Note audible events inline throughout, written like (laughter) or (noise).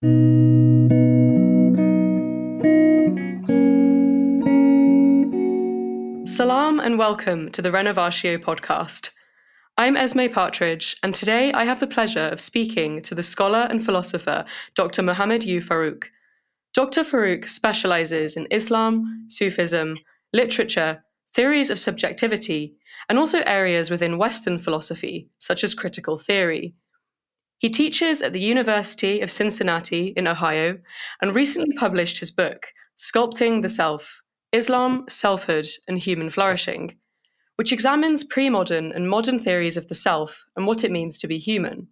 Salam and welcome to the Renovatio podcast. I'm Esme Partridge, and today I have the pleasure of speaking to the scholar and philosopher Dr. Muhammad U. Farooq. Dr. Farooq specializes in Islam, Sufism, literature, theories of subjectivity, and also areas within Western philosophy, such as critical theory. He teaches at the University of Cincinnati in Ohio and recently published his book, Sculpting the Self Islam, Selfhood, and Human Flourishing, which examines pre modern and modern theories of the self and what it means to be human.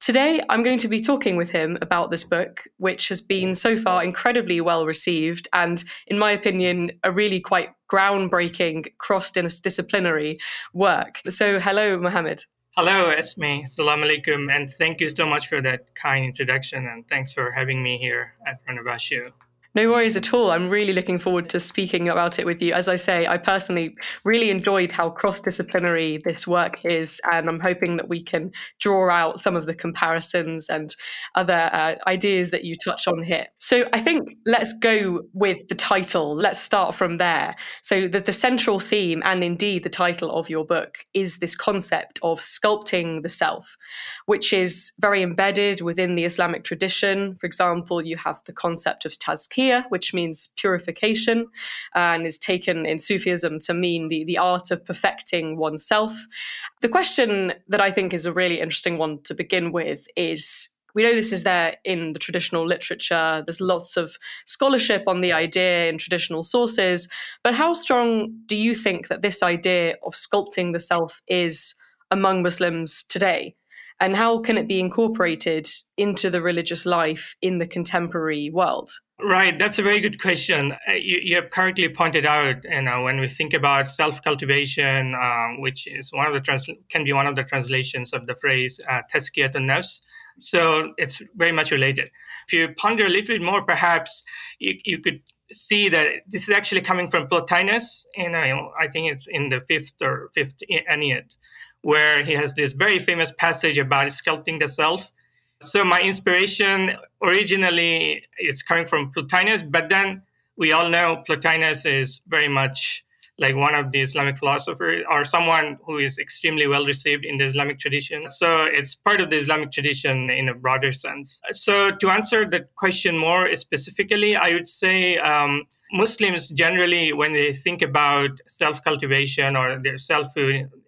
Today, I'm going to be talking with him about this book, which has been so far incredibly well received and, in my opinion, a really quite groundbreaking cross disciplinary work. So, hello, Muhammad. Hello, Esme. Salam alaikum. And thank you so much for that kind introduction. And thanks for having me here at Renovatio. No worries at all. I'm really looking forward to speaking about it with you. As I say, I personally really enjoyed how cross disciplinary this work is, and I'm hoping that we can draw out some of the comparisons and other uh, ideas that you touch on here. So I think let's go with the title. Let's start from there. So, the, the central theme, and indeed the title of your book, is this concept of sculpting the self, which is very embedded within the Islamic tradition. For example, you have the concept of tazkiyah which means purification, and is taken in Sufism to mean the, the art of perfecting oneself. The question that I think is a really interesting one to begin with is we know this is there in the traditional literature. There's lots of scholarship on the idea in traditional sources. But how strong do you think that this idea of sculpting the self is among Muslims today? And how can it be incorporated into the religious life in the contemporary world? Right, that's a very good question. Uh, you, you, have correctly pointed out, you know, when we think about self-cultivation, um, which is one of the trans- can be one of the translations of the phrase uh, "tazkiyat nafs," so it's very much related. If you ponder a little bit more, perhaps you, you could see that this is actually coming from Plotinus. Know, I think it's in the fifth or fifth Ennead, where he has this very famous passage about sculpting the self so my inspiration originally is coming from Plotinus, but then we all know Plotinus is very much like one of the Islamic philosophers or someone who is extremely well received in the Islamic tradition. So it's part of the Islamic tradition in a broader sense. So to answer the question more specifically, I would say um, Muslims generally, when they think about self cultivation or their self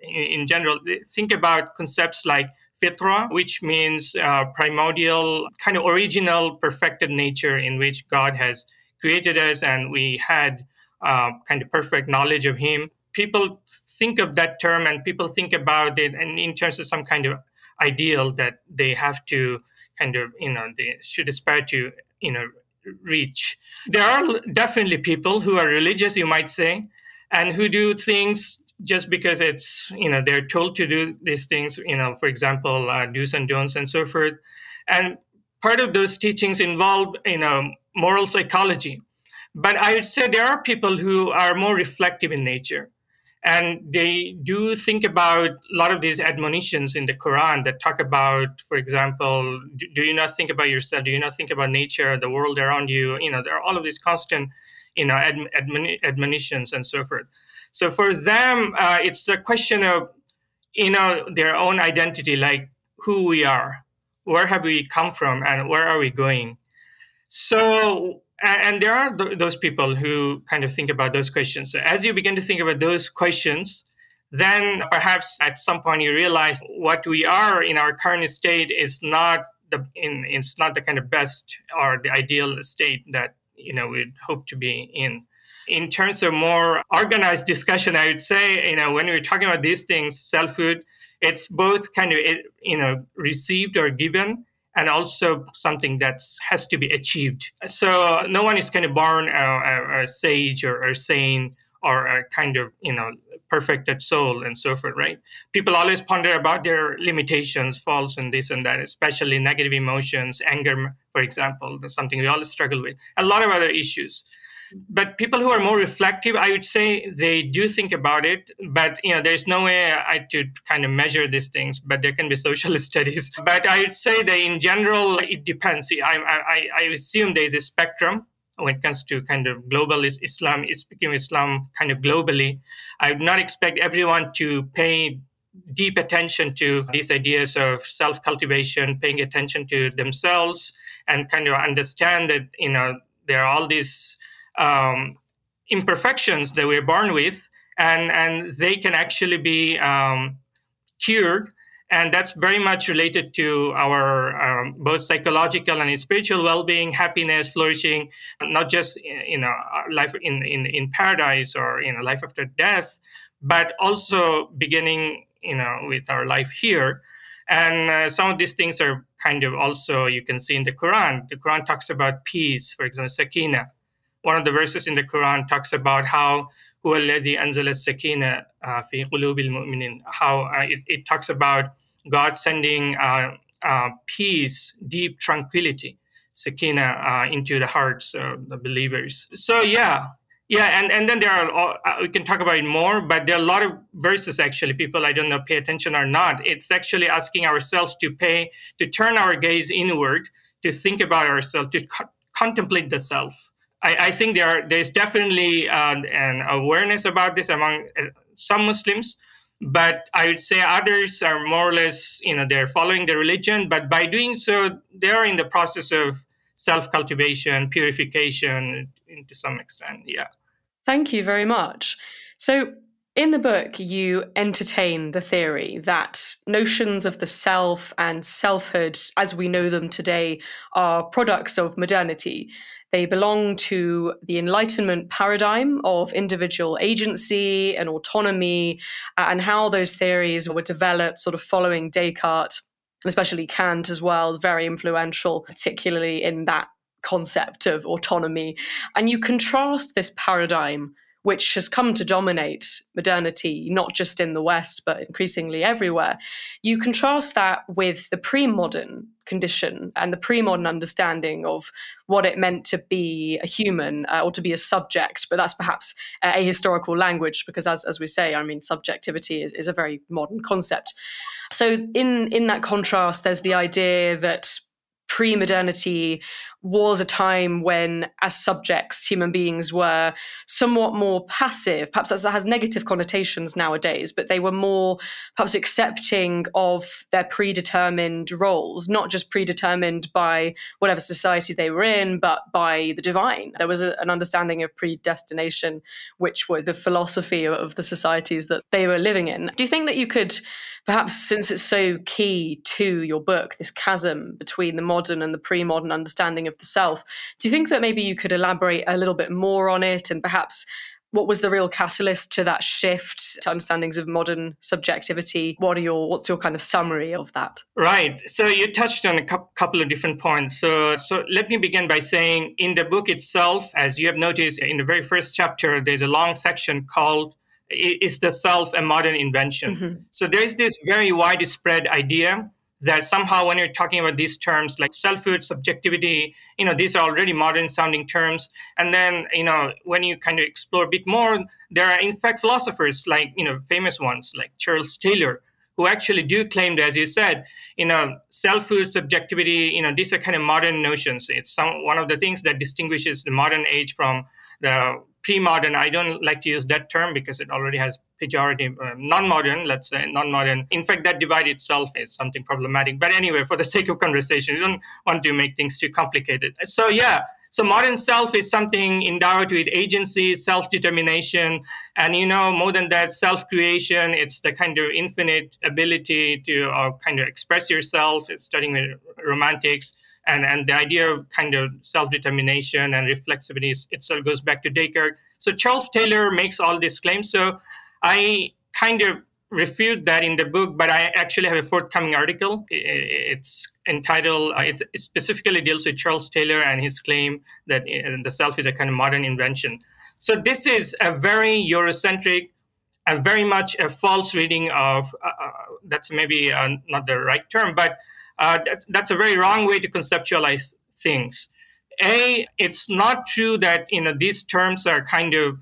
in, in general, think about concepts like fitra, which means uh, primordial, kind of original, perfected nature in which God has created us and we had uh, kind of perfect knowledge of Him. People think of that term and people think about it and in terms of some kind of ideal that they have to kind of, you know, they should aspire to, you know, reach. There are definitely people who are religious, you might say, and who do things just because it's you know they're told to do these things you know for example uh, do's and don'ts and so forth. And part of those teachings involve you know moral psychology. But i would say there are people who are more reflective in nature. And they do think about a lot of these admonitions in the quran that talk about for example do you not think about yourself? Do you not think about nature the world around you? You know there are all of these constant you know admon- admonitions and so forth so for them, uh, it's the question of you know their own identity, like who we are, where have we come from, and where are we going. So and there are th- those people who kind of think about those questions. So as you begin to think about those questions, then perhaps at some point you realize what we are in our current state is not the in it's not the kind of best or the ideal state that you know we'd hope to be in in terms of more organized discussion, I would say, you know, when we're talking about these things, selfhood, it's both kind of, you know, received or given and also something that has to be achieved. So no one is kind of born a, a, a sage or, or sane or a kind of, you know, perfected soul and so forth, right? People always ponder about their limitations, faults, and this and that, especially negative emotions, anger, for example. That's something we all struggle with. A lot of other issues. But people who are more reflective, I would say they do think about it. But you know, there's no way I could kind of measure these things. But there can be social (laughs) studies. But I would say that in general, it depends. I, I, I assume there's a spectrum when it comes to kind of global Islam, speaking Islam kind of globally. I would not expect everyone to pay deep attention to these ideas of self cultivation, paying attention to themselves, and kind of understand that you know there are all these um, imperfections that we're born with, and and they can actually be um, cured. And that's very much related to our um, both psychological and spiritual well-being, happiness, flourishing, not just you know life in, in, in paradise or you know life after death, but also beginning you know with our life here. And uh, some of these things are kind of also you can see in the quran. The quran talks about peace for example sakina one of the verses in the quran talks about how هو الذي أنزل السكينة في قلوب المؤمنين how uh, it, it, talks about God sending uh, uh, peace, deep tranquility, sakina, uh, into the hearts of the believers. So yeah, yeah, and, and then there are, uh, we can talk about it more, but there are a lot of verses actually, people I don't know pay attention or not. It's actually asking ourselves to pay, to turn our gaze inward, to think about ourselves, to co- contemplate the self. I, I, think there are, there's definitely uh, an awareness about this among uh, some Muslims, but I would say others are more or less, you know, they're following the religion, but by doing so, they are in the process of self cultivation, purification to some extent. Yeah. Thank you very much. So, in the book, you entertain the theory that notions of the self and selfhood, as we know them today, are products of modernity. They belong to the Enlightenment paradigm of individual agency and autonomy, uh, and how those theories were developed, sort of following Descartes, and especially Kant as well, very influential, particularly in that concept of autonomy. And you contrast this paradigm, which has come to dominate modernity, not just in the West, but increasingly everywhere. You contrast that with the pre modern condition and the pre modern understanding of what it meant to be a human uh, or to be a subject. But that's perhaps a historical language because, as, as we say, I mean, subjectivity is, is a very modern concept. So, in, in that contrast, there's the idea that pre modernity was a time when, as subjects, human beings were somewhat more passive. Perhaps that has negative connotations nowadays, but they were more perhaps accepting of their predetermined roles, not just predetermined by whatever society they were in, but by the divine. There was a, an understanding of predestination, which were the philosophy of the societies that they were living in. Do you think that you could? perhaps since it's so key to your book, this chasm between the modern and the pre modern understanding of of the self. Do you think that maybe you could elaborate a little bit more on it and perhaps what was the real catalyst to that shift to understandings of modern subjectivity? What are your what's your kind of summary of that? Right. So you touched on a couple of different points. So so let me begin by saying in the book itself as you have noticed in the very first chapter there's a long section called is the self a modern invention? Mm-hmm. so there's this very widespread idea that somehow when you're talking about these terms like selfhood subjectivity you know these are already modern sounding terms. And then you know when you kind of explore a bit more there are in fact philosophers like you know famous ones like charles taylor who actually do claim that as you said you know selfhood subjectivity you know these are kind of modern notions. It's some one of the things that distinguishes the modern age from the pre-modern. I don't like to use that term because it already has pejorative uh, non-modern let's say non-modern. In fact that divide itself is something problematic. But anyway for the (laughs) sake of conversation we don't want to make things too complicated. So yeah. So modern self is something endowed with agency self-determination. And you know more than that self-creation it's the kind of infinite ability to uh, kind of express yourself. It's starting with romantics and and the idea of kind of self-determination and reflexivity itself goes back to Descartes. So Charles Taylor makes all these claims. So I kind of refute that in the book, but I actually have a forthcoming article. It's entitled, uh, it specifically deals with Charles Taylor and his claim that uh, the self is a kind of modern invention. So this is a very Eurocentric, a very much a false reading of, uh, uh that's maybe uh, not the right term, but uh, that, that's a very wrong way to conceptualize things. A, it's not true that you know these terms are kind of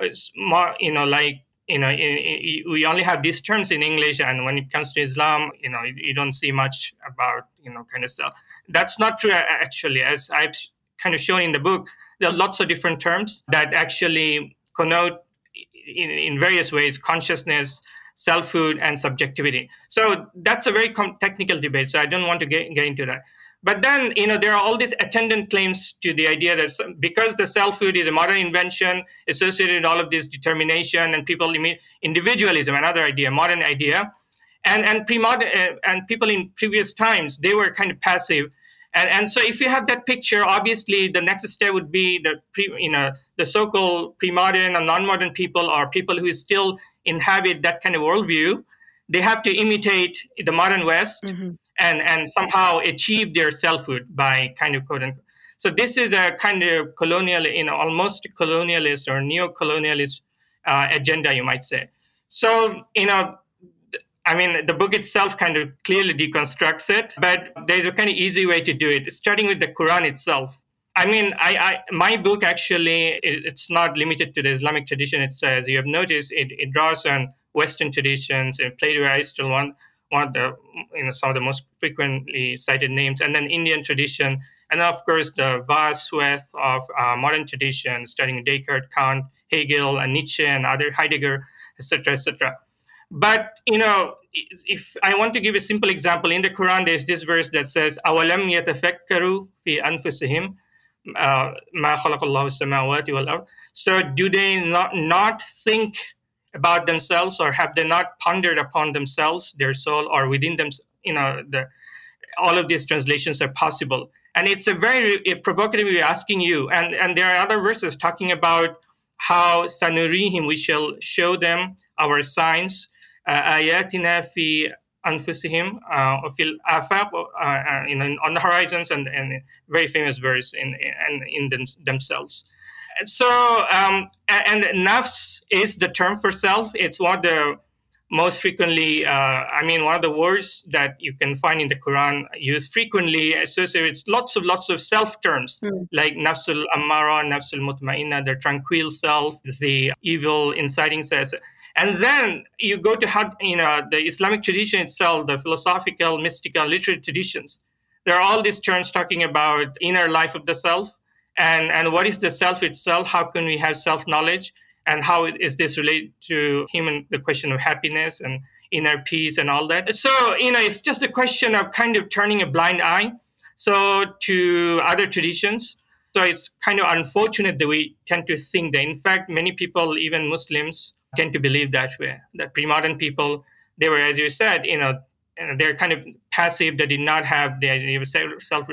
uh, more, you know, like you know, in, in, we only have these terms in English, and when it comes to Islam, you know, you, you, don't see much about you know kind of stuff. That's not true actually, as I've kind of shown in the book. There are lots of different terms that actually connote in, in various ways consciousness, selfhood, and subjectivity. So that's a very com- technical debate. So I don't want to get, get into that. But then, you know, there are all these attendant claims to the idea that because the selfhood is a modern invention associated with all of this determination and people individualism, another idea, modern idea, and and pre-modern uh, and people in previous times they were kind of passive, and and so if you have that picture, obviously the next step would be the pre, you know the so-called pre-modern and non-modern people or people who still inhabit that kind of worldview. They have to imitate the modern West. Mm-hmm and and somehow achieve their selfhood by kind of quote unquote. So this is a kind of colonial, you know, almost colonialist or neo-colonialist uh, agenda, you might say. So you know, I mean, the book itself kind of clearly deconstructs it, but there's a kind of easy way to do it, starting with the Quran itself. I mean, I, I my book actually it, it's not limited to the Islamic tradition. It says you have noticed it, it draws on Western traditions and Plato, Aristotle, one one of the you know some of the most frequently cited names, and then Indian tradition, and of course the vast swath of uh, modern tradition, studying Descartes, Kant, Hegel, and Nietzsche, and other Heidegger, etc., etc. But you know, if I want to give a simple example, in the Quran there's this verse that says, "Awalam yatafakkaru fi anfusihim." Uh, so do they not, not think about themselves or have they not pondered upon themselves their soul or within them you know the all of these translations are possible? And it's a very provocative asking you and and there are other verses talking about how sanurihim we shall show them our signs uh, ayatina fi anfusihim uh, fil afaq uh, in, on the horizons and, and very famous verse in in, in them, themselves. So um, and nafs is the term for self. It's one of the most frequently uh, i mean one of the words that you can find in the quran used frequently associated with lots of lots of self terms. Mm. like nafsul amara nafsul mutmainna the tranquil self the evil inciting self and then you go to you know the islamic tradition itself the philosophical mystical literary traditions there are all these terms talking about inner life of the self and and what is the self itself? How can we have self knowledge and how is this related to human the question of happiness and inner peace and all that? So you know it's just a question of kind of turning a blind eye so to other traditions. So it's kind of unfortunate that we tend to think that. In fact many people even muslims tend to believe that way that pre-modern people they were as you said you know they're kind of passive they did not have the idea of self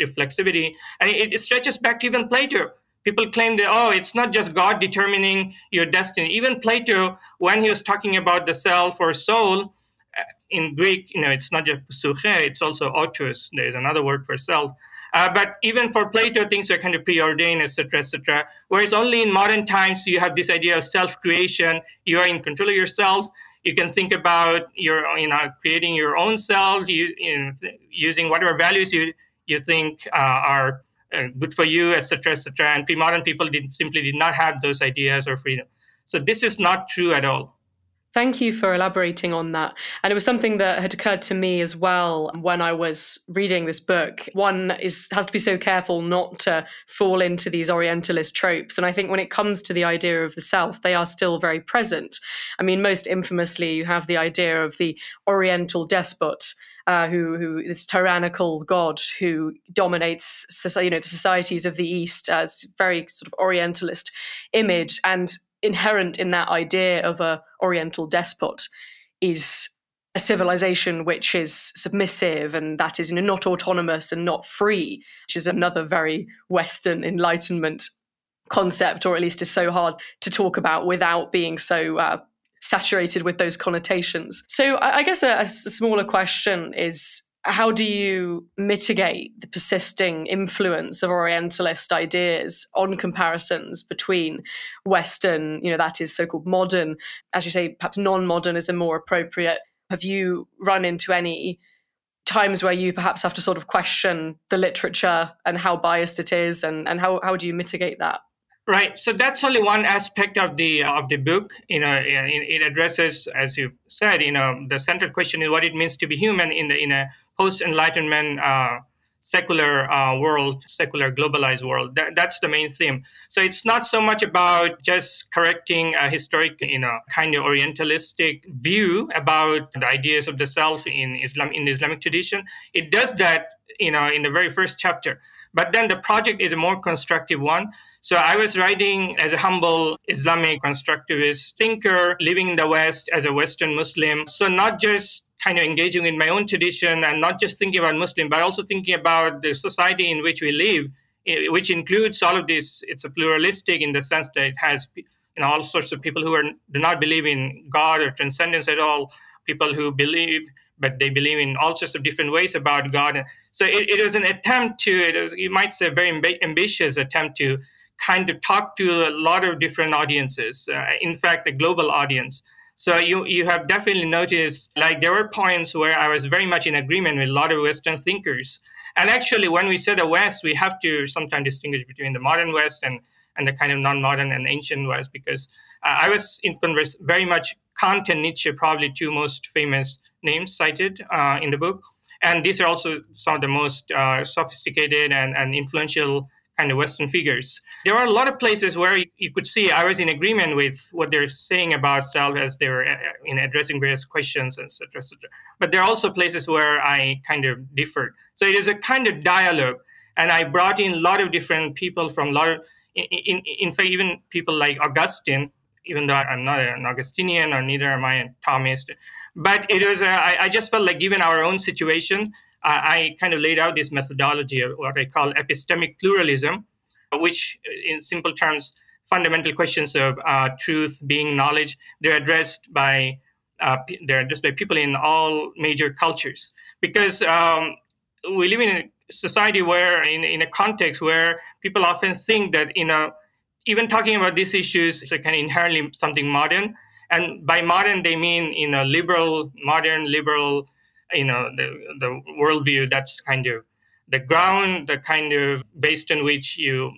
reflexivity and it, stretches back to even plato. People claim that oh it's not just god determining your destiny. Even plato when he was talking about the self or soul uh, in greek you know it's not just psyche it's also autos there's another word for self uh, but even for Plato, things are kind of preordained, etc., etc. Whereas only in modern times, you have this idea of self-creation. You are in control of yourself you can think about your you know creating your own self you, you know, using whatever values you you think uh, are uh, good for you etc etc and pre-modern people did, simply did not have those ideas or freedom so this is not true at all Thank you for elaborating on that. And it was something that had occurred to me as well when I was reading this book. One is has to be so careful not to fall into these orientalist tropes. And I think when it comes to the idea of the self, they are still very present. I mean, most infamously, you have the idea of the oriental despot uh, who, who this tyrannical god who dominates you know the societies of the East as very sort of Orientalist image, and inherent in that idea of a Oriental despot is a civilization which is submissive and that is not autonomous and not free, which is another very Western Enlightenment concept, or at least is so hard to talk about without being so uh, saturated with those connotations. So I, I guess a, a smaller question is how do you mitigate the persisting influence of Orientalist ideas on comparisons between Western, you know, that is so called modern, as you say, perhaps non modern is a more appropriate. Have you run into any times where you perhaps have to sort of question the literature and how biased it is and, and how, how do you mitigate that right so that's only one aspect of the of the book you know it, addresses as you said you know the central question is what it means to be human in the in a post enlightenment uh, secular uh, world, secular globalized world. That, that's the main theme. So it's not so much about just correcting a historic, you know, kind of Orientalistic view about the ideas of the self in Islam in the Islamic tradition. It does that, you know, in the very first chapter. But then the project is a more constructive one. So I was writing as a humble Islamic constructivist thinker living in the West as a Western Muslim. So not just kind of engaging in my own tradition and not just thinking about Muslim, but also thinking about the society in which we live, which includes all of this. It's a pluralistic in the sense that it has you know all sorts of people who are do not believe in God or transcendence at all, people who believe but they believe in all sorts of different ways about God. So it, it was an attempt to, it was, you might say, a very amb- ambitious attempt to kind of talk to a lot of different audiences. Uh, in fact, a global audience. So you you have definitely noticed like there were points where I was very much in agreement with a lot of Western thinkers. And actually, when we say the West, we have to sometimes distinguish between the modern West and and the kind of non-modern and ancient West, because uh, I was in converse very much Kant and Nietzsche, probably two most famous names cited uh, in the book. And these are also some of the most uh, sophisticated and, and influential kind of Western figures. There are a lot of places where you could see I was in agreement with what they're saying about self as they're uh, in addressing various questions, etc., etc. But there are also places where I kind of differed. So it is a kind of dialogue, and I brought in a lot of different people from a lot of, in, in, in fact, even people like Augustine, even though I'm not an Augustinian or neither am I a Thomist. But it was, a, I, I just felt like given our own situation, I kind of laid out this methodology of what I call epistemic pluralism, which, in simple terms, fundamental questions of uh, truth, being, knowledge, they're addressed by uh, they're addressed by people in all major cultures. Because um, we live in a society where, in, in a context where people often think that you know, even talking about these issues is a kind of inherently something modern, and by modern they mean you know liberal, modern, liberal you know the the worldview that's kind of the ground the kind of based on which you,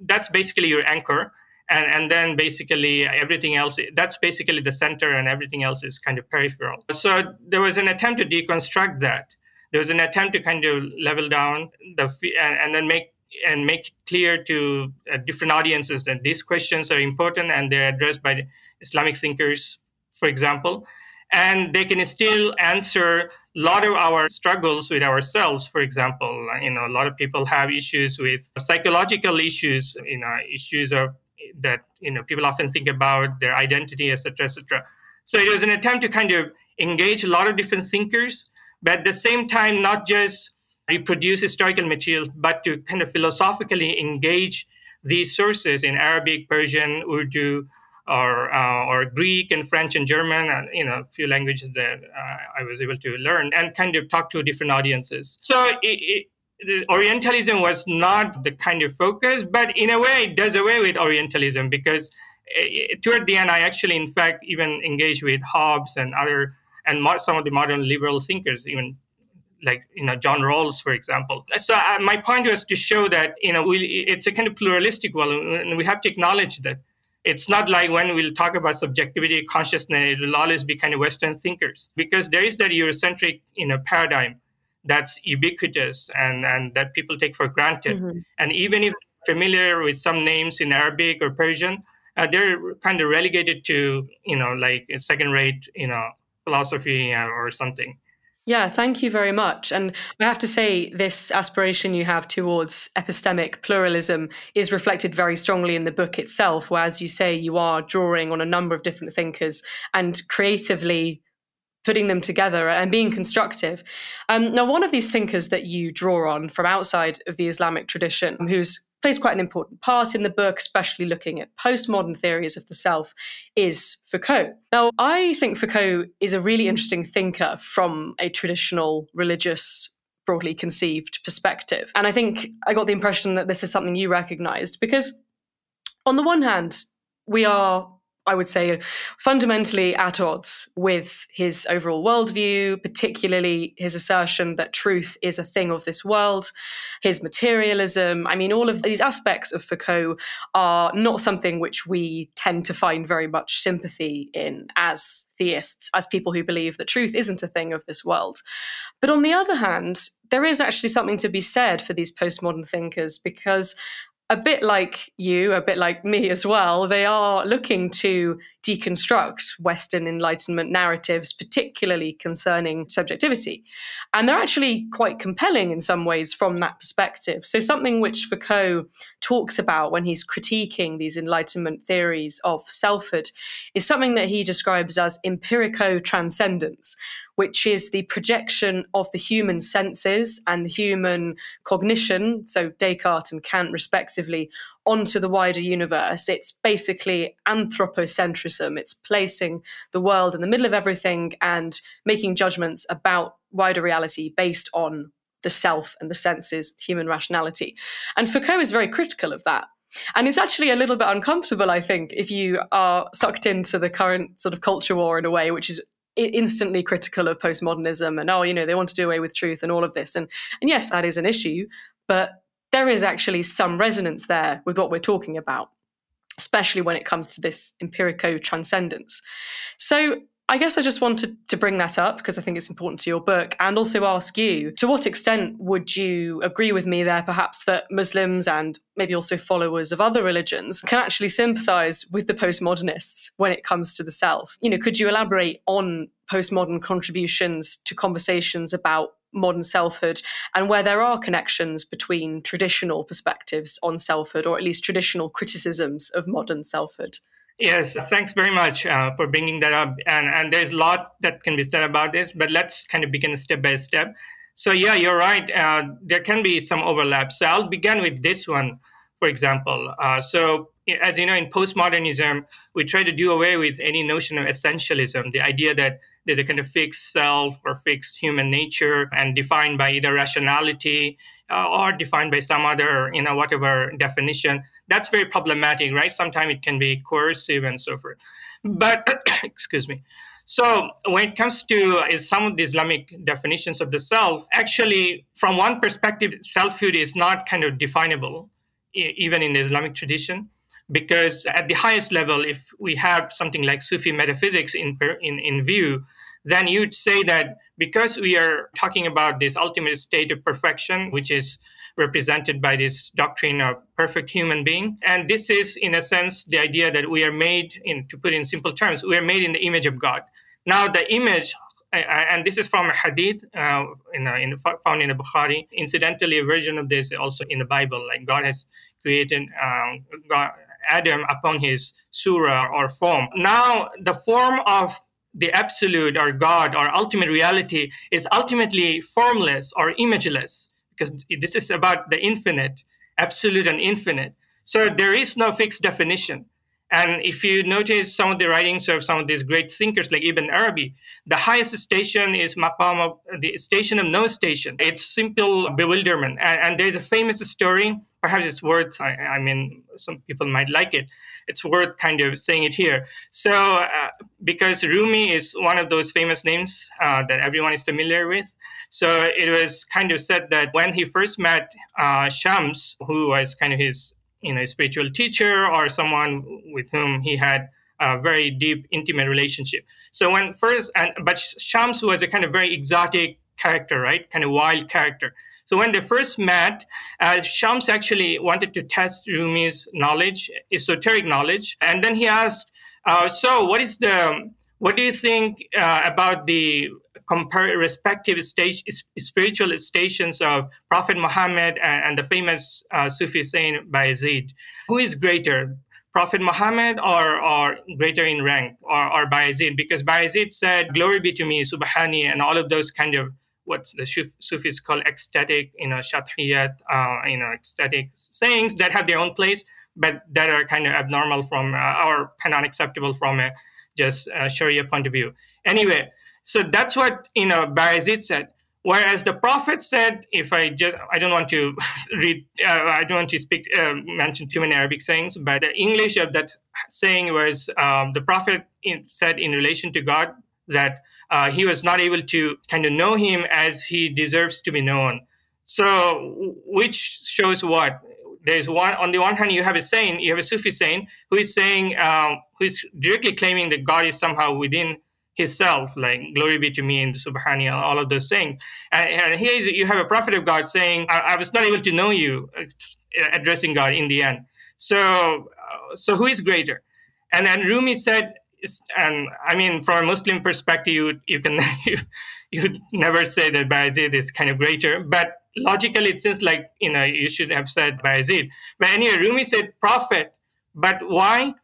that's basically your anchor. And and then basically everything else that's basically the center and everything else is kind of peripheral. So there was an attempt to deconstruct that. There was an attempt to kind of level down the and, and then make and make clear to uh, different audiences that these questions are important and they're addressed by islamic thinkers for example and they can still answer a lot of our struggles with ourselves for example. You know a lot of people have issues with psychological issues you know issues of that you know people often think about their identity etc etc so it was an attempt to kind of engage a lot of different thinkers but at the same time not just reproduce historical materials but to kind of philosophically engage these sources in arabic persian urdu or uh, or Greek and French and German and you know a few languages that uh, I was able to learn and kind of talk to different audiences. So it, it, Orientalism was not the kind of focus, but in a way it does away with Orientalism because uh, toward the end I actually in fact even engaged with Hobbes and other and some of the modern liberal thinkers even like you know John Rawls, for example. So uh, my point was to show that you know we, it's a kind of pluralistic world, and we have to acknowledge that it's not like when we'll talk about subjectivity consciousness it will always be kind of western thinkers. Because there is that eurocentric you know paradigm that's ubiquitous and and that people take for granted. Mm-hmm. and even if familiar with some names in arabic or persian uh, they're kind of relegated to you know like second rate you know philosophy uh, or something yeah, thank you very much. And I have to say, this aspiration you have towards epistemic pluralism is reflected very strongly in the book itself, where, as you say, you are drawing on a number of different thinkers and creatively putting them together and being constructive. Um, now, one of these thinkers that you draw on from outside of the Islamic tradition, who's plays quite an important part in the book, especially looking at postmodern theories of the self, is Foucault. Now, I think Foucault is a really interesting thinker from a traditional religious broadly conceived perspective. And I think I got the impression that this is something you recognized because, on the one hand, we are I would say, fundamentally at odds with his overall worldview, particularly his assertion that truth is a thing of this world, his materialism. I mean, all of these aspects of Foucault are not something which we tend to find very much sympathy in as theists, as people who believe that truth isn't a thing of this world. But on the other hand, there is actually something to be said for these postmodern thinkers because a bit like you, a bit like me as well, they are looking to deconstruct Western Enlightenment narratives, particularly concerning subjectivity. And they're actually quite compelling in some ways from that perspective. So, something which Foucault talks about when he's critiquing these Enlightenment theories of selfhood is something that he describes as empirico transcendence, which is the projection of the human senses and the human cognition, so Descartes and Kant respectively, onto the wider universe. It's basically anthropocentrism. It's placing the world in the middle of everything and making judgments about wider reality based on the self and the senses, human rationality. And Foucault is very critical of that. And it's actually a little bit uncomfortable, I think, if you are sucked into the current sort of culture war in a way, which is instantly critical of postmodernism and oh you know they want to do away with truth and all of this and and yes that is an issue but there is actually some resonance there with what we're talking about especially when it comes to this empirico transcendence so I guess I just wanted to bring that up because I think it's important to your book and also ask you to what extent would you agree with me there, perhaps, that Muslims and maybe also followers of other religions can actually sympathize with the postmodernists when it comes to the self? You know, could you elaborate on postmodern contributions to conversations about modern selfhood and where there are connections between traditional perspectives on selfhood or at least traditional criticisms of modern selfhood? Yes, thanks very much uh, for bringing that up. And, and there's a lot that can be said about this, but let's kind of begin step by step. So, yeah, you're right. Uh, there can be some overlap. So, I'll begin with this one, for example. Uh, so, as you know, in postmodernism, we try to do away with any notion of essentialism, the idea that there's a kind of fixed self or fixed human nature and defined by either rationality uh, or defined by some other, you know, whatever definition. That's very problematic, right? Sometimes it can be coercive and so forth. But, (coughs) excuse me. So when it comes to uh, some of the Islamic definitions of the self, actually, from one perspective, selfhood is not kind of definable, even in the Islamic tradition because at the highest level, if we have something like Sufi metaphysics in, in, in view, then you'd say that because we are talking about this ultimate state of perfection, which is represented by this doctrine of perfect human being, and this is, in a sense, the idea that we are made, in, to put in simple terms, we are made in the image of God. Now, the image and this is from a hadith uh, in, in, found in the Bukhari. Incidentally, a version of this also in the Bible. Like God has created um, God, Adam upon his surah or form. Now, the form of the absolute or God or ultimate reality is ultimately formless or imageless because this is about the infinite, absolute and infinite. So there is no fixed definition. And if you notice some of the writings of some of these great thinkers like Ibn Arabi, the highest station is maqam of the station of no station. It's simple bewilderment. And, and there's a famous story, perhaps it's worth, I, I, mean, some people might like it. It's worth kind of saying it here. So, uh, because Rumi is one of those famous names uh, that everyone is familiar with. So it was kind of said that when he first met uh, Shams, who was kind of his you know, a spiritual teacher or someone with whom he had a very deep, intimate relationship. So when first, and but Shams was a kind of very exotic character, right? Kind of wild character. So when they first met, uh, Shams actually wanted to test Rumi's knowledge, esoteric knowledge, and then he asked, uh, "So what is the what do you think uh, about the compare respective stage, spiritual stations of Prophet Muhammad and, and the famous uh, Sufi saint Bayezid. Who is greater, Prophet Muhammad or, or greater in rank or, or Bayezid? Because Bayezid said, Glory be to me, Subhani, and all of those kind of what the Sufis call ecstatic, you know, shatriyat, uh, you know, ecstatic sayings that have their own place, but that are kind of abnormal from uh, or kind of unacceptable from a just uh, Sharia point of view. Anyway, so that's what you know Bayezid said. Whereas the prophet said, if I just, I don't want to (laughs) read, uh, I don't want to speak, uh, mention too many Arabic sayings, but the English of that saying was um, the prophet in, said in relation to God that uh, he was not able to kind of know him as he deserves to be known. So, which shows what? There's one, on the one hand, you have a saying, you have a Sufi saying, who is saying, um, who is directly claiming that God is somehow within his self, like glory be to me the Subhani, all of those things. And, and here is, you have a prophet of God saying, I, I, was not able to know you, uh, addressing God in the end. So, uh, so who is greater? And then Rumi said, and I mean, from a Muslim perspective, you, you can (laughs) you, you never say that Bayezid is kind of greater, but logically, it seems like you know you should have said Bayezid. But anyway, Rumi said prophet, but why?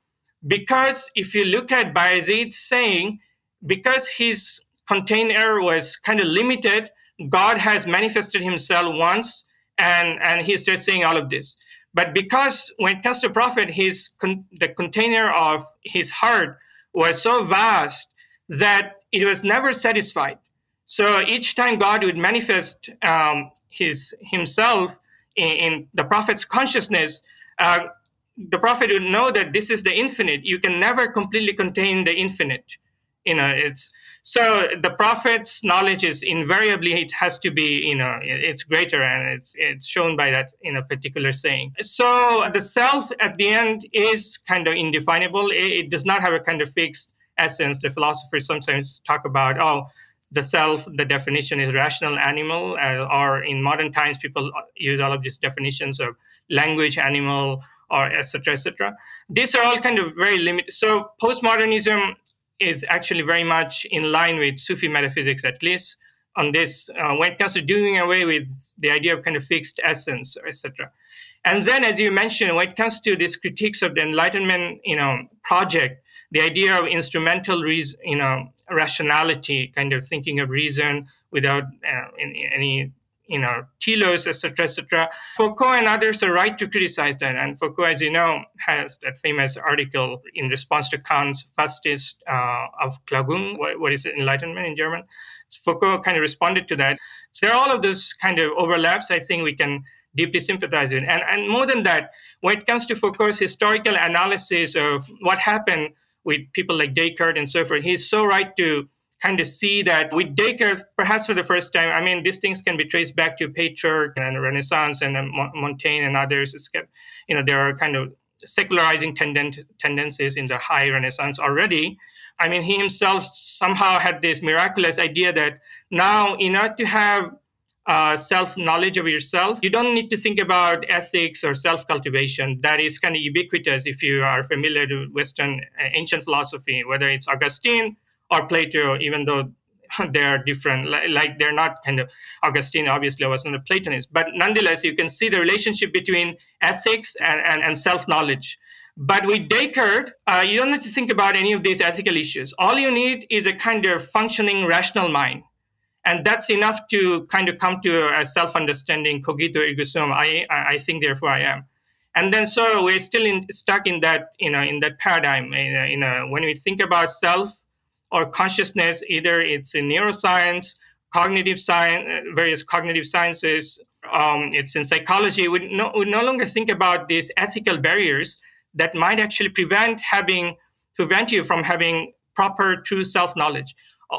Because if you look at Bayezid saying because his container was kind of limited, God has manifested himself once and, and he's just saying all of this. But because when it comes to prophet, his con- the container of his heart was so vast that it was never satisfied. So each time God would manifest um, his himself in, in, the prophet's consciousness, uh, the prophet would know that this is the infinite. You can never completely contain the infinite you know it's so the prophet's knowledge is invariably it has to be you know it's greater and it's it's shown by that in a particular saying. So the self at the end is kind of indefinable. It, it does not have a kind of fixed essence. The philosophers sometimes talk about oh the self the definition is rational animal uh, or in modern times people use all of these definitions of language animal or etc etc these are all kind of very limited. So postmodernism is actually very much in line with Sufi metaphysics, at least on this, uh, when it comes to doing away with the idea of kind of fixed essence, etc. And then, as you mentioned, when it comes to these critiques of the Enlightenment, you know, project, the idea of instrumental reason, you know, rationality, kind of thinking of reason without uh, any you know, telos, etc., etc. Foucault and others are right to criticize that. And Foucault, as you know, has that famous article in response to Kant's Was ist uh, Aufklärung. What, what is it, Enlightenment in German? Foucault kind of responded to that. So there are all of those kind of overlaps. I think we can deeply sympathize with. And, and more than that, when it comes to Foucault's historical analysis of what happened with people like Descartes and so forth, he's so right to kind of see that with Descartes, perhaps for the first time, I mean, these things can be traced back to Petrarch and Renaissance and Montaigne and others. You know, there are kind of secularizing tenden- tendencies in the high Renaissance already. I mean, he himself somehow had this miraculous idea that now, in order to have uh, self knowledge of yourself, you don't need to think about ethics or self cultivation. That is kind of ubiquitous if you are familiar with Western uh, ancient philosophy, whether it's Augustine or Plato, even though (laughs) they are different, like they're not kind of Augustine, obviously, was not a Platonist, but nonetheless, you can see the relationship between ethics and, and, and self knowledge. But with Descartes, uh, you don't have to think about any of these ethical issues. All you need is a kind of functioning rational mind. And that's enough to kind of come to a self understanding, cogito ergo sum. I, I think, therefore, I am. And then, so we're still in, stuck in that, you know, in that paradigm. You know, when we think about self, or consciousness, either it's in neuroscience, cognitive science, various cognitive sciences, um, it's in psychology. We no, we no longer think about these ethical barriers that might actually prevent having prevent you from having proper true self-knowledge.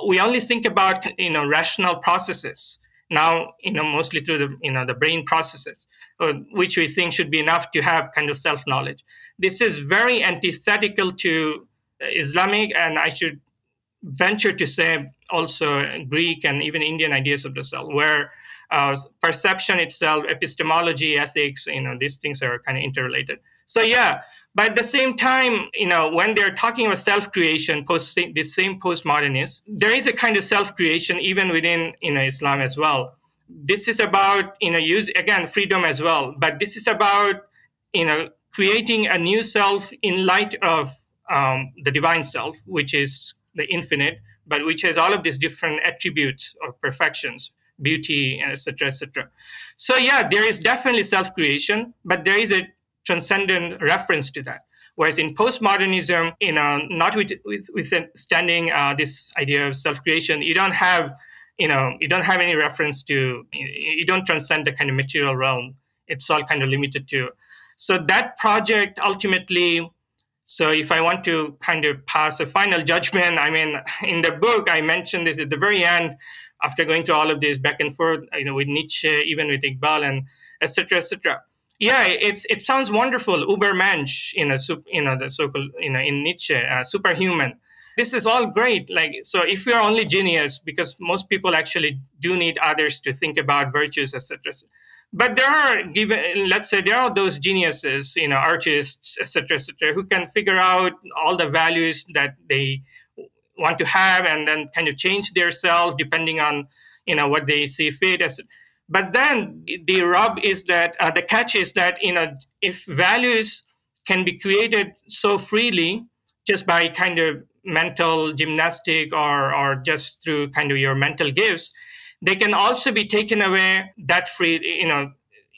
We only think about you know rational processes now you know mostly through the you know the brain processes uh, which we think should be enough to have kind of self-knowledge this is very antithetical to islamic and i should venture to say also Greek and even Indian ideas of the self, where uh, perception itself, epistemology, ethics, you know, these things are kind of interrelated. So yeah, but at the same time, you know, when they're talking about self-creation, post this same postmodernists, there is a kind of self-creation even within you know Islam as well. This is about you know use again freedom as well, but this is about you know creating a new self in light of um, the divine self, which is the infinite, but which has all of these different attributes or perfections, beauty, etc., etc. So yeah, there is definitely self-creation, but there is a transcendent reference to that. Whereas in postmodernism, you know, not with, with, withstanding uh, this idea of self-creation, you don't have you know you don't have any reference to you don't transcend the kind of material realm it's all kind of limited to so that project ultimately so if i want to kind of pass a final judgment i mean (laughs) in the book i mentioned this at the very end after going through all of this back and forth you know with nietzsche even with iqbal and etc etc yeah it's it sounds wonderful ubermensch you know you know the so-called you know in nietzsche uh, superhuman. This is all great like so if you're only genius because most people actually do need others to think about virtues etc but there are given let's say there are those geniuses you know artists etc etc who can figure out all the values that they want to have and then kind of change their self depending on you know what they see fit as but then the rub is that uh, the catch is that you know if values can be created so freely just by kind of mental gymnastic or or just through kind of your mental gifts they can also be taken away that free you know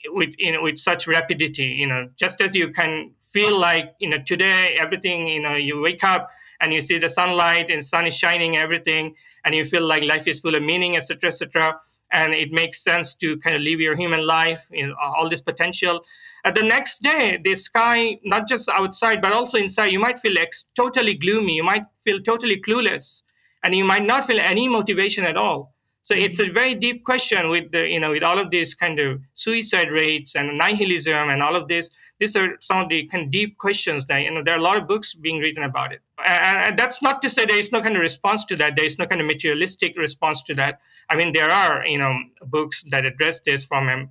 with you know with such rapidity you know just as you can feel like you know today everything you know you wake up and you see the sunlight and sun is shining everything and you feel like life is full of meaning etc etc and it makes sense to kind of live your human life you know all this potential at the next day, the sky, not just outside, but also inside, you might feel ex- totally gloomy. You might feel totally clueless, and you might not feel any motivation at all. So it's a very deep question with the, you know, with all of these kind of suicide rates and nihilism and all of this. These are some of the kind of deep questions that, you know, there are a lot of books being written about it. And, that's not to say there is no kind of response to that. There is no kind of materialistic response to that. I mean, there are, you know, books that address this from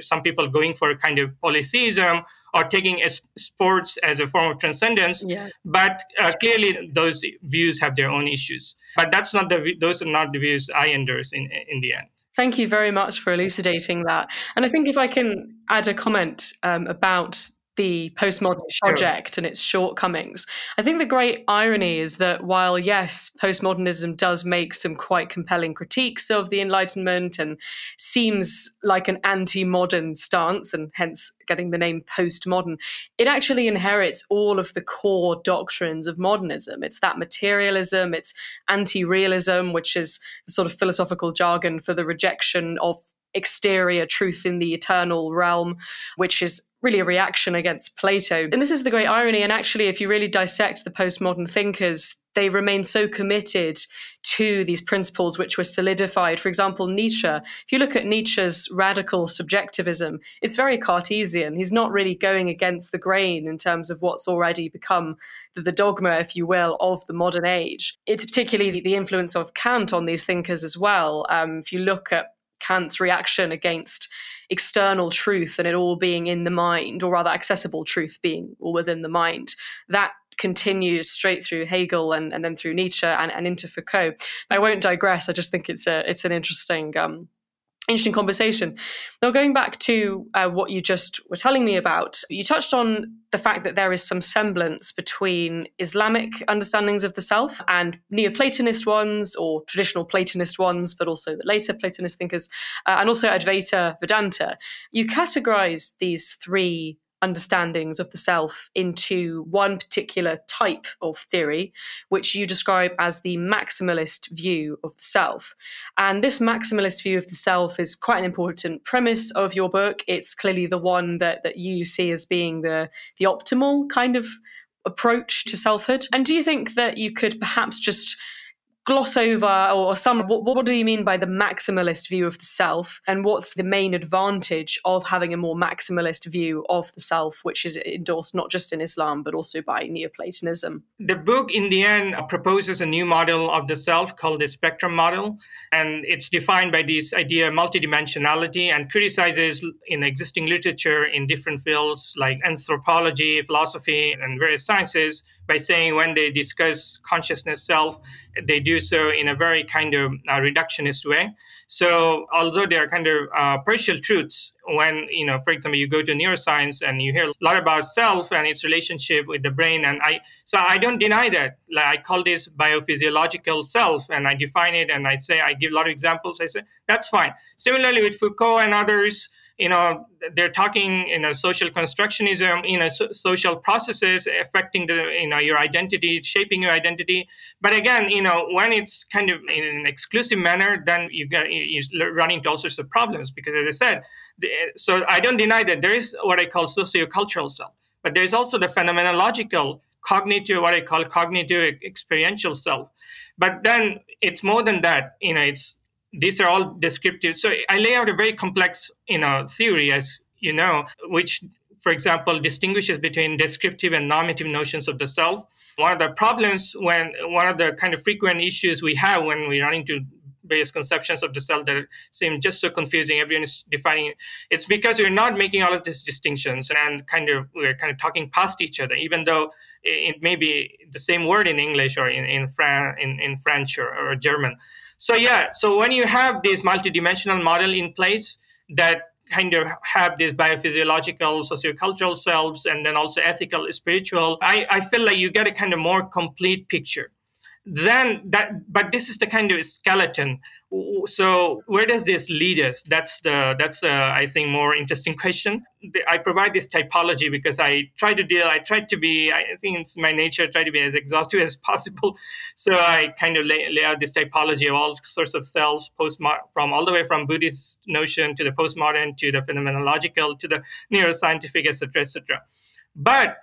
some people going for a kind of polytheism or taking sports as a form of transcendence. Yeah. But uh, clearly, those views have their own issues. But that's not the those are not the views I endorse in in the end. Thank you very much for elucidating that. And I think if I can add a comment um, about the postmodern project and its shortcomings. I think the great irony is that while, yes, postmodernism does make some quite compelling critiques of the Enlightenment and seems like an anti modern stance, and hence getting the name postmodern, it actually inherits all of the core doctrines of modernism. It's that materialism, it's anti realism, which is sort of philosophical jargon for the rejection of exterior truth in the eternal realm, which is really a reaction against Plato. And this is the great irony. And actually, if you really dissect the postmodern thinkers, they remain so committed to these principles which were solidified. For example, Nietzsche, if you look at Nietzsche's radical subjectivism, it's very Cartesian. He's not really going against the grain in terms of what's already become the, the dogma, if you will, of the modern age. It's particularly the, the influence of Kant on these thinkers as well. Um, if you look at Kant's reaction against external truth and it all being in the mind, or rather accessible truth being all within the mind. That continues straight through Hegel and, and then through Nietzsche and, and into Foucault. But I won't digress. I just think it's a it's an interesting um, interesting conversation. Now, going back to uh, what you just were telling me about, you touched on the fact that there is some semblance between Islamic understandings of the self and Neoplatonist ones or traditional Platonist ones, but also the later Platonist thinkers, uh, and also Advaita Vedanta. You categorize these three understandings of the self into one particular type of theory, which you describe as the maximalist view of the self. And this maximalist view of the self is quite an important premise of your book. It's clearly the one that, that you see as being the, the optimal kind of approach to selfhood. And do you think that you could perhaps just gloss over or some what, what, do you mean by the maximalist view of the self? And what's the main advantage of having a more maximalist view of the self which is endorsed not just in islam but also by neoplatonism? The book in the end proposes a new model of the self called the spectrum model. And it's defined by this idea of multidimensionality and criticizes in existing literature in different fields like anthropology philosophy and various sciences by saying when they discuss consciousness self, they do so in a very kind of uh, reductionist way. So although they are kind of uh, partial truths, when you know, for example, you go to neuroscience and you hear a lot about self and its relationship with the brain, and I so I don't deny that. Like I call this biophysiological self, and I define it, and I say I give a lot of examples. I say that's fine. Similarly with Foucault and others you know they're talking you know social constructionism you know so, social processes affecting the you know your identity shaping your identity. But again you know when it's kind of in an exclusive manner then you get you run into all sorts of problems because as i said the, so i don't deny that there is what i call sociocultural self but there's also the phenomenological cognitive what i call cognitive experiential self. But then it's more than that you know it's these are all descriptive. So I lay out a very complex, you know, theory, as you know, which, for example, distinguishes between descriptive and normative notions of the self. One of the problems when one of the kind of frequent issues we have when we run into various conceptions of the self that seem just so confusing. Everyone is defining it. It's because we're not making all of these distinctions and kind of we're kind of talking past each other, even though it may be the same word in English or in in, Fran- in, in French or, or German. So yeah, so when you have this multidimensional model in place that kind of have these biophysiological, sociocultural selves, and then also ethical, spiritual, I, I feel like you get a kind of more complete picture. Then that but this is the kind of skeleton so where does this lead us? That's the that's the i think more interesting question. I provide this typology because i try to deal i try to be i think it's my nature try to be as exhaustive (laughs) as possible. So i kind of lay, lay out this typology of all sorts of cells post from all the way from buddhist notion to the postmodern to the phenomenological to the neuroscientific etc etc but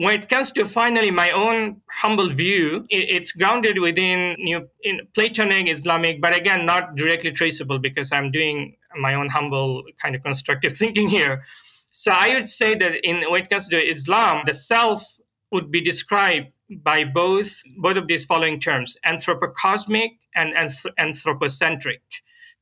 when it comes to finally my own humble view, it's grounded within you know, in Platonic Islamic, but again, not directly traceable because I'm doing my own humble kind of constructive (laughs) thinking here. So I would say that in when it comes to Islam, the self would be described by both both of these following terms: anthropocosmic and anthropocentric.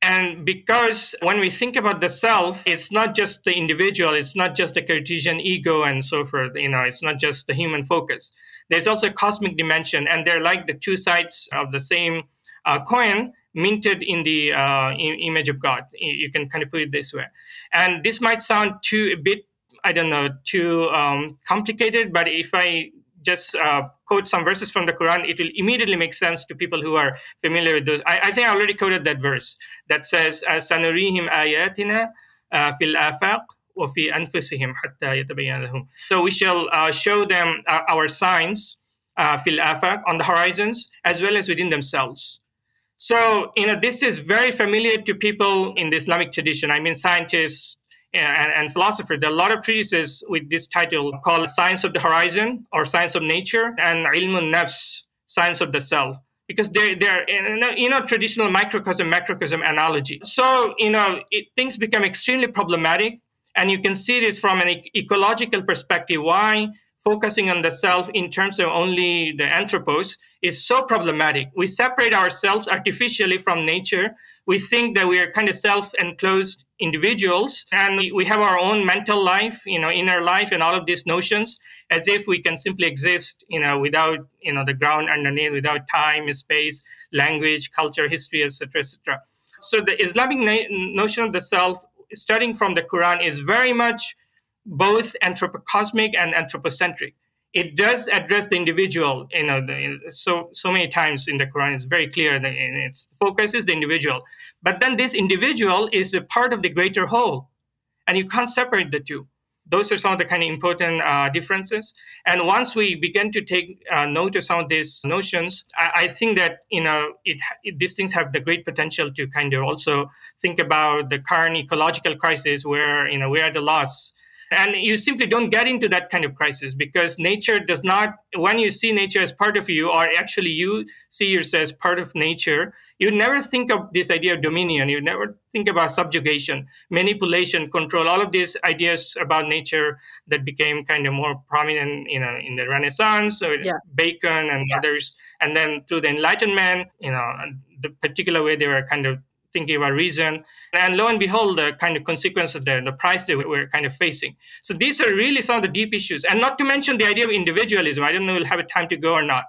And because when we think about the self, it's not just the individual, it's not just the Cartesian ego and so forth, you know, it's not just the human focus. There's also a cosmic dimension, and they're like the two sides of the same uh, coin minted in the uh, image of God. You can kind of put it this way. And this might sound too a bit, I don't know, too um, complicated, but if I just uh, quote some verses from the Quran, it will immediately make sense to people who are familiar with those. I, I think I already quoted that verse that says, "Sanurihim ayatina uh, fil afaq." وفي أنفسهم حتى يتبين لهم. So we shall uh, show them uh, our signs uh, fil afaq on the horizons as well as within themselves. So you know this is very familiar to people in the Islamic tradition. I mean scientists, and, and philosopher. There are a lot of treatises with this title called Science of the Horizon or Science of Nature and Ilmun Nafs, Science of the Self because they're, they're you know traditional microcosm macrocosm analogy so you know it, things become extremely problematic and you can see this from an ecological perspective why focusing on the self in terms of only the anthropos is so problematic. We separate ourselves artificially from nature. We think that we are kind of self-enclosed individuals and we have our own mental life you know inner life and all of these notions as if we can simply exist you know without you know the ground underneath without time space language culture history etc etc so the islamic na- notion of the self starting from the quran is very much both anthropocosmic and anthropocentric. It does address the individual you know the, so so many times in the quran it's very clear that its focus is the individual. But then this individual is a part of the greater whole and you can't separate the two. Those are some of the kind of important uh, differences. And once we begin to take uh, note of some of these notions i, I think that you know it, it, these things have the great potential to kind of also think about the current ecological crisis where you know we are the loss and you simply don't get into that kind of crisis because nature does not, when you see nature as part of you, or actually you see yourself as part of nature, you never think of this idea of dominion. You never think about subjugation, manipulation, control, all of these ideas about nature that became kind of more prominent, you uh, know, in the Renaissance, or yeah. Bacon and yeah. others. And then through the Enlightenment, you know, the particular way they were kind of thinking about reason. And lo and behold, the kind of consequences there, the price that we're kind of facing. So these are really some of the deep issues. And not to mention the idea of individualism. I don't know we'll have a time to go or not.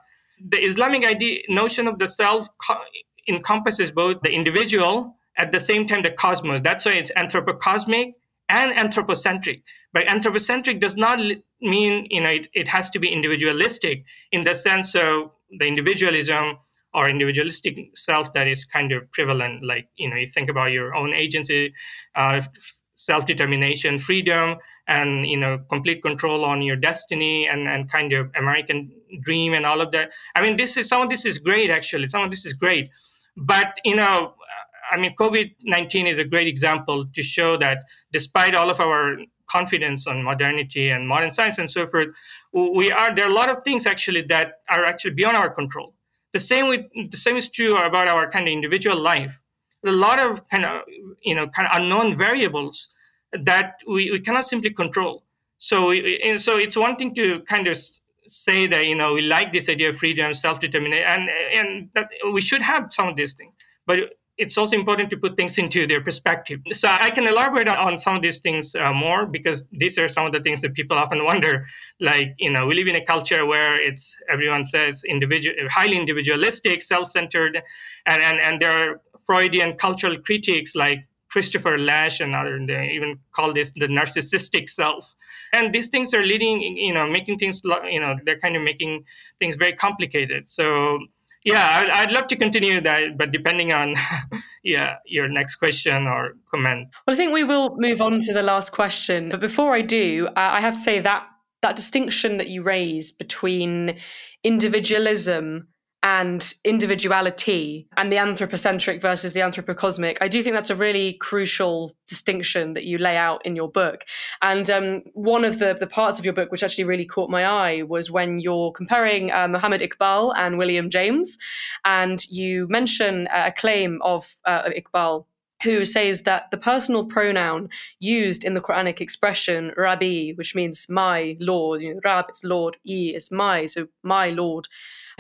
The Islamic idea, notion of the self co- encompasses both the individual at the same time the cosmos. That's why it's anthropocosmic and anthropocentric. But anthropocentric does not mean, you know, it, it has to be individualistic in the sense of the individualism or individualistic self that is kind of prevalent like you know you think about your own agency uh, self-determination, freedom, and you know complete control on your destiny and and kind of American dream and all of that. I mean, this is some of this is great actually. Some of this is great, but you know, I mean, COVID nineteen is a great example to show that despite all of our confidence on modernity and modern science and so forth, we are there are a lot of things actually that are actually beyond our control. The same with the same is true about our kind of individual life. A lot of kind of you know kind of unknown variables that we, we cannot simply control. So we, so it's one thing to kind of say that you know we like this idea of freedom, self determination, and and that we should have some of these things. But it's also important to put things into their perspective. So I can elaborate on some of these things uh, more because these are some of the things that people often wonder. Like, you know, we live in a culture where it's everyone says individual, highly individualistic, self-centered, and and and there are Freudian cultural critics like Christopher Lasch and other, they even call this the narcissistic self. And these things are leading, you know, making things, you know, they're kind of making things very complicated. So yeah I'd, I'd, love to continue that but depending on (laughs) yeah your next question or comment. Well i think we will move on to the last question but before i do uh, i have to say that that distinction that you raise between individualism and individuality and the anthropocentric versus the anthropocosmic. I do think that's a really crucial distinction that you lay out in your book. And um, one of the, the parts of your book which actually really caught my eye was when you're comparing uh, Muhammad Iqbal and William James. And you mention a claim of uh, Iqbal who says that the personal pronoun used in the Quranic expression Rabbi, which means my Lord, you know, Rab, it's Lord, E is my, so my Lord,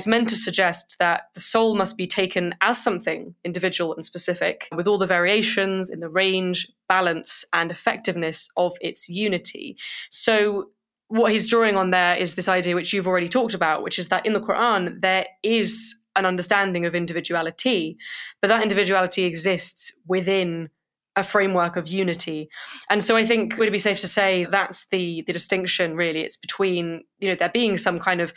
is meant to suggest that the soul must be taken as something individual and specific, with all the variations in the range, balance, and effectiveness of its unity. So what he's drawing on there is this idea which you've already talked about, which is that in the Quran, there is an understanding of individuality, but that individuality exists within a framework of unity. And so I think would it be safe to say that's the the distinction really. It's between, you know, there being some kind of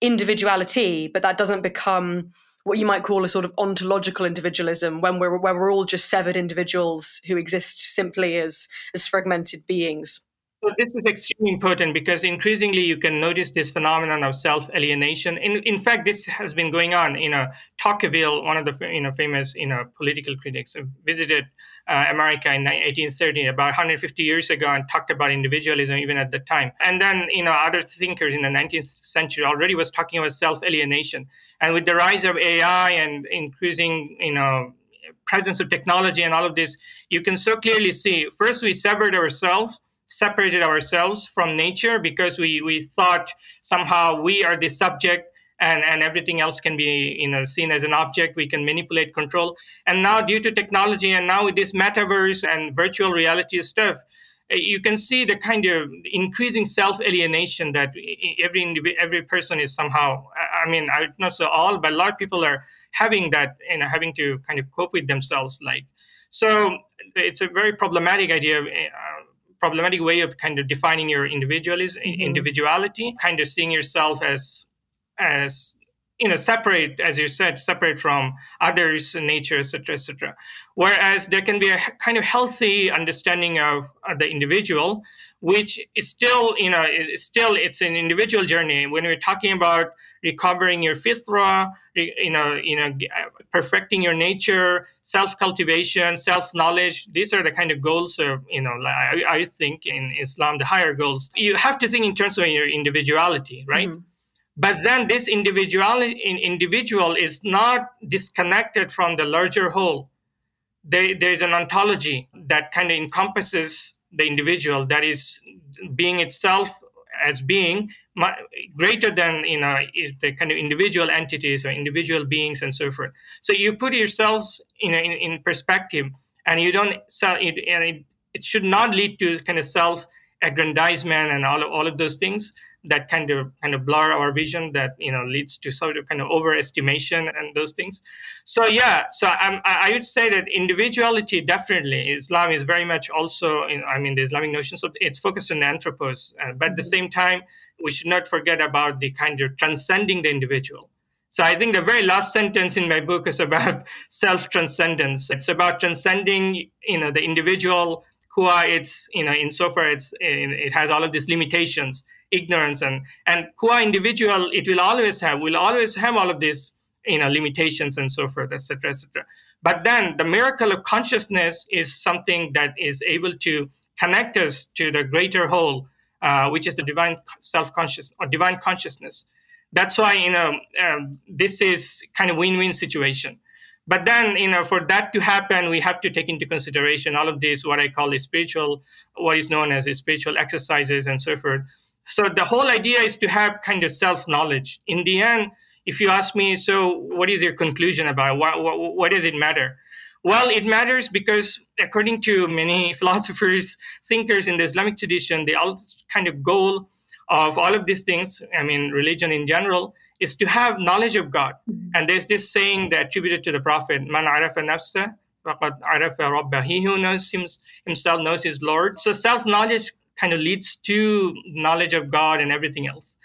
individuality, but that doesn't become what you might call a sort of ontological individualism when we're where we're all just severed individuals who exist simply as as fragmented beings. So this is extremely important because increasingly you can notice this phenomenon of self-alienation. In, in fact, this has been going on. You know, Tocqueville, one of the you know famous you know political critics, visited uh, America in 1830, about 150 years ago, and talked about individualism even at the time. And then you know other thinkers in the 19th century already was talking about self-alienation. And with the rise of AI and increasing you know presence of technology and all of this, you can so clearly see. First, we severed ourselves separated ourselves from nature because we, we thought somehow we are the subject and, and everything else can be you know seen as an object. We can manipulate control. And now due to technology and now with this metaverse and virtual reality stuff eh, you can see the kind of increasing self alienation that every every person is somehow i mean i not so all but a lot of people are having that you know having to kind of cope with themselves like. So it's a very problematic idea eh, problematic way of kind of defining your individualism, mm-hmm. individuality, kind of seeing yourself as as you know separate as you said separate from others nature etc etc whereas there can be a kind of healthy understanding of the individual which is still you know it's still it's an individual journey when we're talking about recovering your fitra you know you know perfecting your nature self cultivation self knowledge these are the kind of goals of you know I, I, think in islam the higher goals. You have to think in terms of your individuality right? Mm-hmm. but then this individuality individual is not disconnected from the larger whole. There, there's an ontology that kind of encompasses the individual that is being itself as being greater than you know the kind of individual entities or individual beings and so forth so you put yourselves you know in, in perspective and you don't sell it and it, it should not lead to kind of self aggrandizement and all of, all of those things that kind of kind of blur our vision that you know leads to sort of kind of overestimation and those things so yeah so I'm, i would say that individuality definitely islam is very much also in, i mean the islamic notion so it's focused on anthropos uh, but at the mm-hmm. same time we should not forget about the kind of transcending the individual so I think the very last sentence in my book is about (laughs) self transcendence. It's about transcending, you know, the individual qua, it's you know in so far it's it has all of these limitations, ignorance, and and qua individual it will always have will always have all of these you know limitations and so forth, etc., etc. But then the miracle of consciousness is something that is able to connect us to the greater whole, uh, which is the divine self-conscious or divine consciousness. That's why you know um, this is kind of win-win situation. But then you know for that to happen, we have to take into consideration all of this what I call a spiritual, what is known as the spiritual exercises and so forth. So the whole idea is to have kind of self-knowledge. In the end, if you ask me, so what is your conclusion about? What, what, what does it matter? Well, it matters because according to many (laughs) philosophers, thinkers in the Islamic tradition, the all kind of goal of all of these things, I mean, religion in general, is to have knowledge of God. Mm-hmm. And there's this saying that attributed to the Prophet, Man arafa nafsa, arafa rabba. He who knows himself knows his Lord. So self-knowledge kind of leads to knowledge of God and everything else.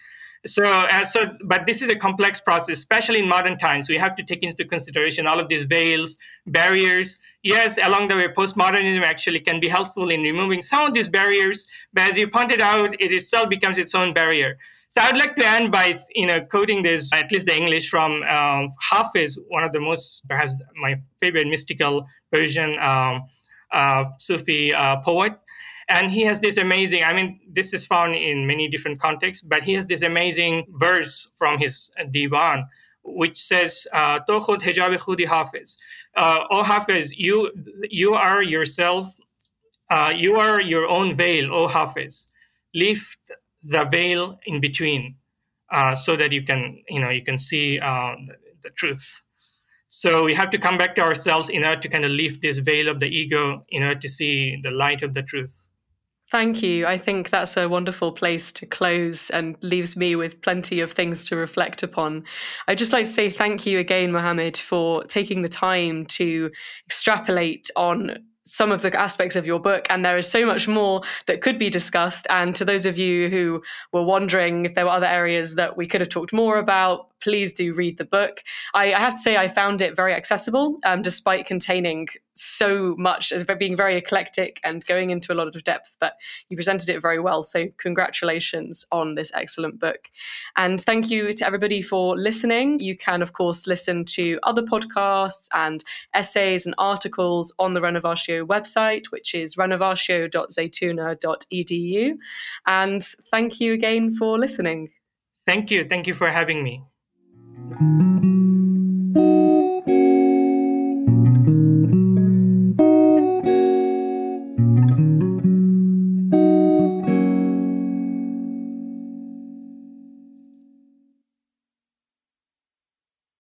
So, uh, so, but this is a complex process, especially in modern times. We have to take into consideration all of these veils, barriers. Yes, along the way, postmodernism actually can be helpful in removing some of these barriers. But as you pointed out, it itself becomes its own barrier. So I'd like to end by, you know, quoting this, at least the English from um, Hafiz, one of the most, perhaps my favorite mystical Persian um, uh, Sufi uh, poet and he has this amazing i mean this is found in many different contexts but he has this amazing verse from his divan which says uh, khudi hafiz. Uh, oh hafiz you you are yourself uh, you are your own veil oh hafiz. Lift the veil in between uh, so that you can you know you can see uh, the truth. So we have to come back to ourselves in order to kind of lift this veil of the ego in order to see the light of the truth Thank you. I think that's a wonderful place to close and leaves me with plenty of things to reflect upon. I'd just like to say thank you again, Muhammad, for taking the time to extrapolate on some of the aspects of your book, and there is so much more that could be discussed. And to those of you who were wondering if there were other areas that we could have talked more about, please do read the book. I, I have to say, I found it very accessible, um, despite containing so much as being very eclectic and going into a lot of depth. But you presented it very well. So, congratulations on this excellent book. And thank you to everybody for listening. You can, of course, listen to other podcasts and essays and articles on the Renovatio website, which is renovatio.zaytuna.edu. And thank you again for listening. Thank you. Thank you for having me. thank you.